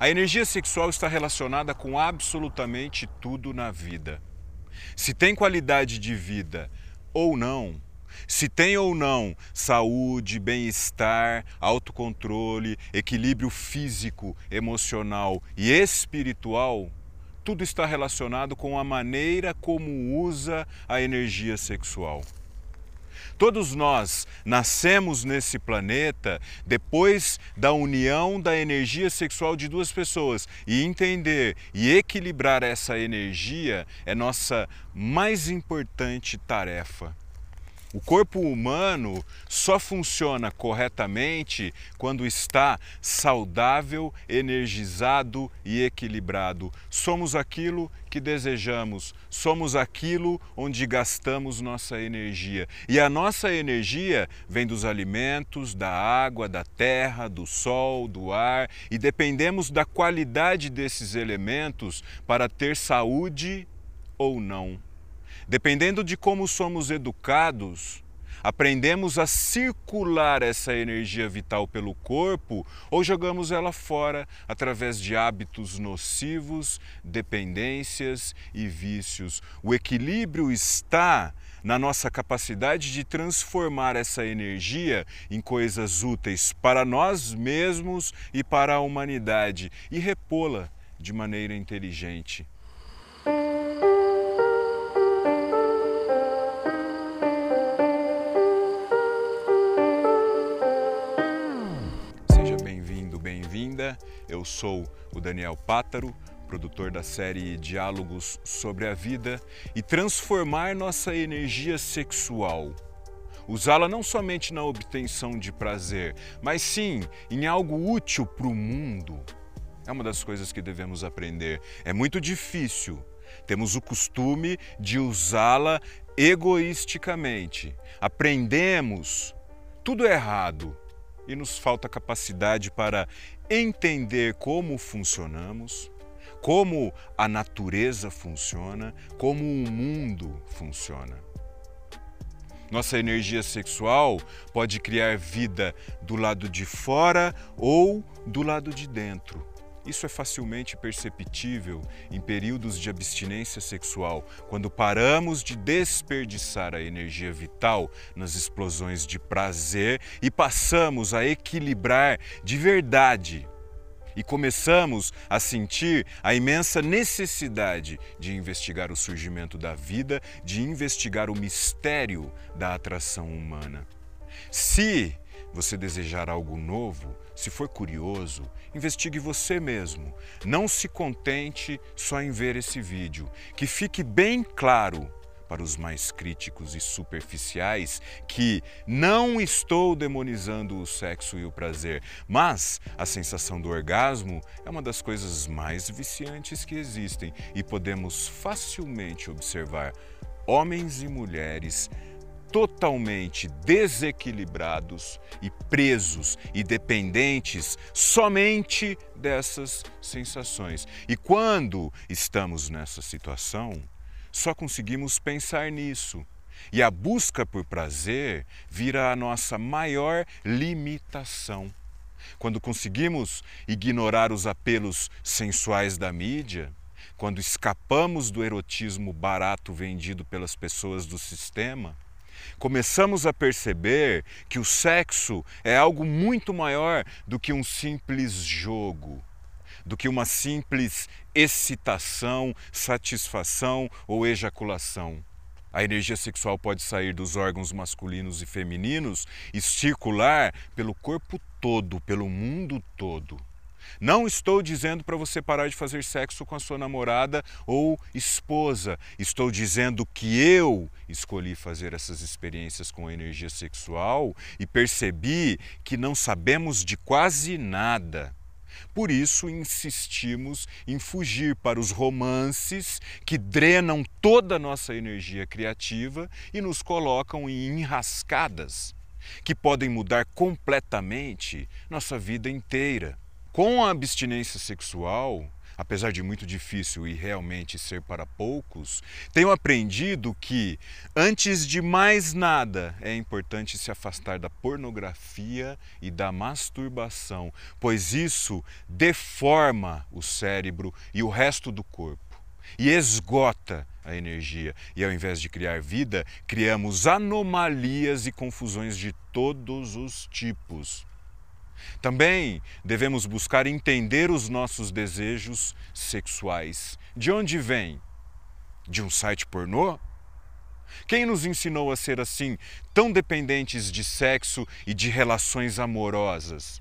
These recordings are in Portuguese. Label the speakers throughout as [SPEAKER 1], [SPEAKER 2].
[SPEAKER 1] A energia sexual está relacionada com absolutamente tudo na vida. Se tem qualidade de vida ou não, se tem ou não saúde, bem-estar, autocontrole, equilíbrio físico, emocional e espiritual, tudo está relacionado com a maneira como usa a energia sexual. Todos nós nascemos nesse planeta depois da união da energia sexual de duas pessoas e entender e equilibrar essa energia é nossa mais importante tarefa. O corpo humano só funciona corretamente quando está saudável, energizado e equilibrado. Somos aquilo que desejamos, somos aquilo onde gastamos nossa energia. E a nossa energia vem dos alimentos, da água, da terra, do sol, do ar, e dependemos da qualidade desses elementos para ter saúde ou não. Dependendo de como somos educados, aprendemos a circular essa energia vital pelo corpo ou jogamos ela fora através de hábitos nocivos, dependências e vícios. O equilíbrio está na nossa capacidade de transformar essa energia em coisas úteis para nós mesmos e para a humanidade e repô-la de maneira inteligente. Eu sou o Daniel Pátaro, produtor da série Diálogos sobre a Vida, e transformar nossa energia sexual. Usá-la não somente na obtenção de prazer, mas sim em algo útil para o mundo. É uma das coisas que devemos aprender. É muito difícil. Temos o costume de usá-la egoisticamente. Aprendemos tudo errado e nos falta capacidade para entender como funcionamos, como a natureza funciona, como o mundo funciona. Nossa energia sexual pode criar vida do lado de fora ou do lado de dentro. Isso é facilmente perceptível em períodos de abstinência sexual, quando paramos de desperdiçar a energia vital nas explosões de prazer e passamos a equilibrar de verdade e começamos a sentir a imensa necessidade de investigar o surgimento da vida, de investigar o mistério da atração humana. Se você desejar algo novo, se for curioso, investigue você mesmo. Não se contente só em ver esse vídeo. Que fique bem claro para os mais críticos e superficiais que não estou demonizando o sexo e o prazer, mas a sensação do orgasmo é uma das coisas mais viciantes que existem e podemos facilmente observar homens e mulheres totalmente desequilibrados e presos e dependentes somente dessas sensações. E quando estamos nessa situação, só conseguimos pensar nisso. E a busca por prazer vira a nossa maior limitação. Quando conseguimos ignorar os apelos sensuais da mídia, quando escapamos do erotismo barato vendido pelas pessoas do sistema, começamos a perceber que o sexo é algo muito maior do que um simples jogo, do que uma simples excitação, satisfação ou ejaculação. A energia sexual pode sair dos órgãos masculinos e femininos e circular pelo corpo todo, pelo mundo todo. Não estou dizendo para você parar de fazer sexo com a sua namorada ou esposa. Estou dizendo que eu escolhi fazer essas experiências com energia sexual e percebi que não sabemos de quase nada. Por isso insistimos em fugir para os romances que drenam toda a nossa energia criativa e nos colocam em enrascadas que podem mudar completamente nossa vida inteira. Com a abstinência sexual, apesar de muito difícil e realmente ser para poucos, tenho aprendido que, antes de mais nada, é importante se afastar da pornografia e da masturbação, pois isso deforma o cérebro e o resto do corpo e esgota a energia. E ao invés de criar vida, criamos anomalias e confusões de todos os tipos. Também devemos buscar entender os nossos desejos sexuais. De onde vem? De um site pornô? Quem nos ensinou a ser assim, tão dependentes de sexo e de relações amorosas?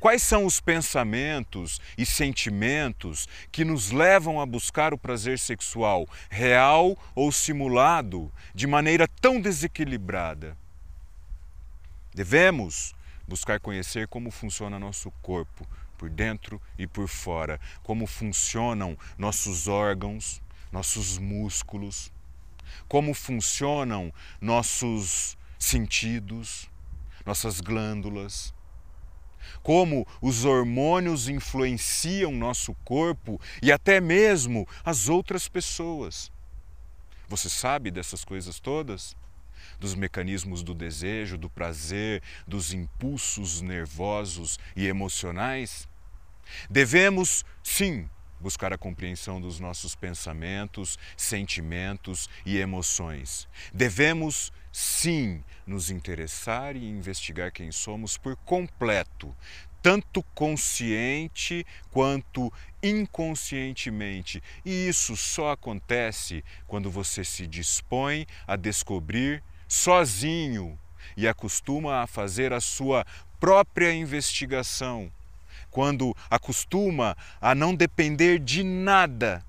[SPEAKER 1] Quais são os pensamentos e sentimentos que nos levam a buscar o prazer sexual, real ou simulado, de maneira tão desequilibrada? Devemos buscar conhecer como funciona nosso corpo, por dentro e por fora, como funcionam nossos órgãos, nossos músculos, como funcionam nossos sentidos, nossas glândulas, como os hormônios influenciam nosso corpo e até mesmo as outras pessoas. Você sabe dessas coisas todas? Dos mecanismos do desejo, do prazer, dos impulsos nervosos e emocionais? Devemos, sim, buscar a compreensão dos nossos pensamentos, sentimentos e emoções. Devemos, sim, nos interessar e investigar quem somos por completo, tanto consciente quanto inconscientemente. E isso só acontece quando você se dispõe a descobrir sozinho e acostuma a fazer a sua própria investigação, quando acostuma a não depender de nada,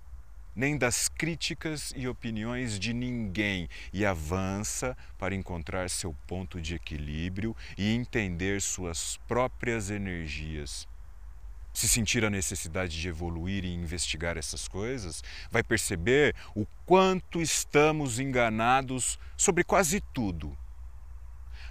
[SPEAKER 1] nem das críticas e opiniões de ninguém, e avança para encontrar seu ponto de equilíbrio e entender suas próprias energias se sentir a necessidade de evoluir e investigar essas coisas, vai perceber o quanto estamos enganados sobre quase tudo.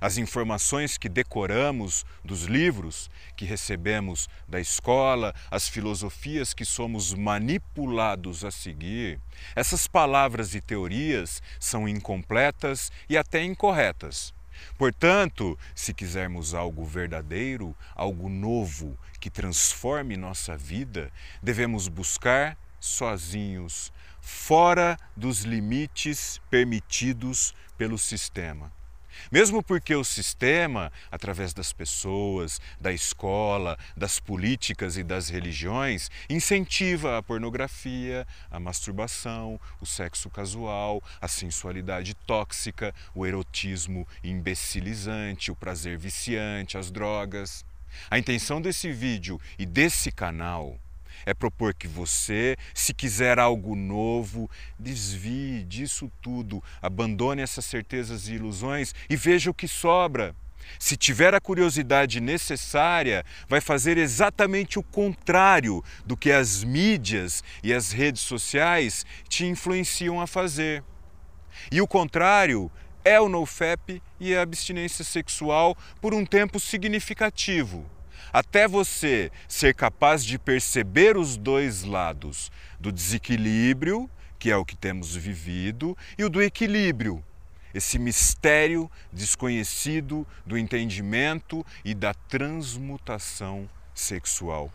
[SPEAKER 1] As informações que decoramos dos livros que recebemos da escola, as filosofias que somos manipulados a seguir, essas palavras e teorias são incompletas e até incorretas. Portanto, se quisermos algo verdadeiro, algo novo, que transforme nossa vida, devemos buscar sozinhos, fora dos limites permitidos pelo sistema. Mesmo porque o sistema, através das pessoas, da escola, das políticas e das religiões, incentiva a pornografia, a masturbação, o sexo casual, a sensualidade tóxica, o erotismo imbecilizante, o prazer viciante, as drogas. A intenção desse vídeo e desse canal é propor que você, se quiser algo novo, desvie disso tudo, abandone essas certezas e ilusões e veja o que sobra. Se tiver a curiosidade necessária, vai fazer exatamente o contrário do que as mídias e as redes sociais te influenciam a fazer. E o contrário é o NoFap e a abstinência sexual por um tempo significativo até você ser capaz de perceber os dois lados do desequilíbrio, que é o que temos vivido, e o do equilíbrio, esse mistério desconhecido do entendimento e da transmutação sexual.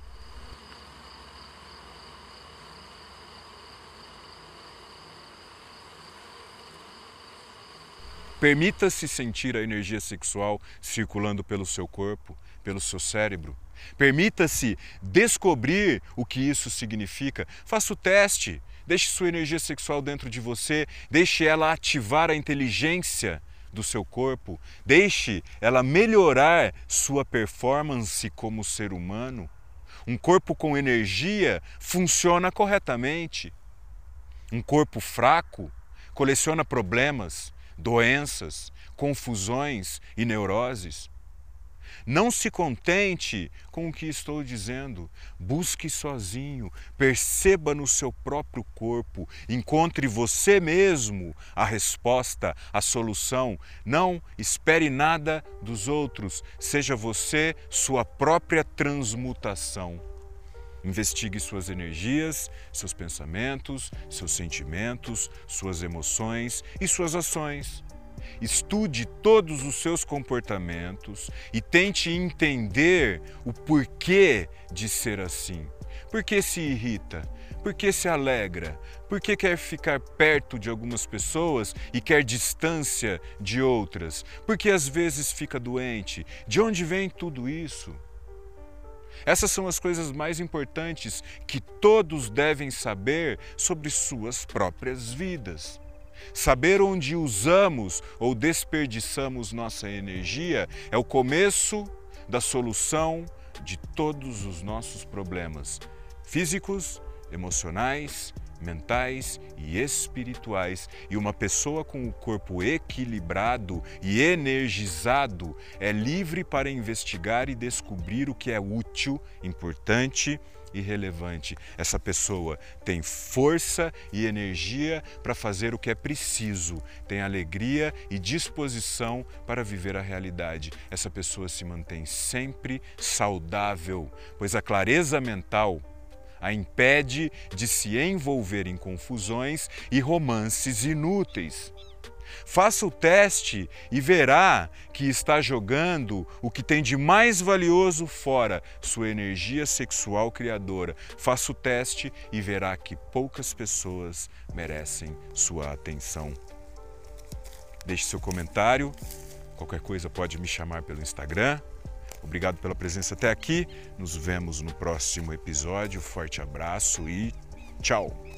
[SPEAKER 1] Permita-se sentir a energia sexual circulando pelo seu corpo, pelo seu cérebro. Permita-se descobrir o que isso significa. Faça o teste. Deixe sua energia sexual dentro de você, deixe ela ativar a inteligência do seu corpo, deixe ela melhorar sua performance como ser humano. Um corpo com energia funciona corretamente. Um corpo fraco coleciona problemas, doenças, confusões e neuroses. Não se contente com o que estou dizendo. Busque sozinho, perceba no seu próprio corpo, encontre você mesmo a resposta, a solução. Não espere nada dos outros, seja você sua própria transmutação. Investigue suas energias, seus pensamentos, seus sentimentos, suas emoções e suas ações. Estude todos os seus comportamentos e tente entender o porquê de ser assim. Por que se irrita? Por que se alegra? Por que quer ficar perto de algumas pessoas e quer distância de outras? Por que às vezes fica doente? De onde vem tudo isso? Essas são as coisas mais importantes que todos devem saber sobre suas próprias vidas. Saber onde usamos ou desperdiçamos nossa energia é o começo da solução de todos os nossos problemas físicos, emocionais mentais e espirituais. E uma pessoa com o corpo equilibrado e energizado é livre para investigar e descobrir o que é útil, importante e relevante. Essa pessoa tem força e energia para fazer o que é preciso, tem alegria e disposição para viver a realidade. Essa pessoa se mantém sempre saudável, pois a clareza mental a impede de se envolver em confusões e romances inúteis. Faça o teste e verá que está jogando o que tem de mais valioso fora, sua energia sexual criadora. Faça o teste e verá que poucas pessoas merecem sua atenção. Deixe seu comentário. Qualquer coisa pode me chamar pelo Instagram Obrigado pela presença até aqui. Nos vemos no próximo episódio. Forte abraço e tchau!